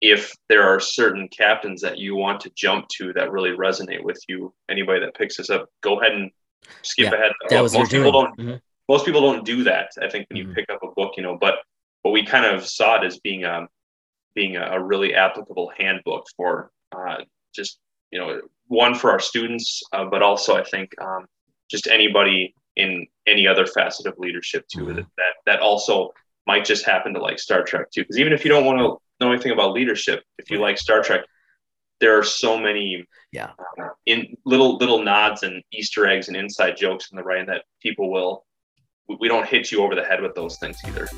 if there are certain captains that you want to jump to that really resonate with you, anybody that picks this up, go ahead and skip Yeah, ahead. That was most people doing. don't Mhm. most people don't do that. I think when you Mhm. pick up a book, you know, but but we kind of saw it as being a being a, a really applicable handbook for uh, just you know one for our students, uh, but also I think um, just anybody in any other facet of leadership too Mhm. that, that that also might just happen to like Star Trek too. Because even if you don't want to know anything about leadership, if you like Star Trek, there are so many Yeah. uh, in little little nods and Easter eggs and inside jokes in the writing that people will we don't hit you over the head with those things either.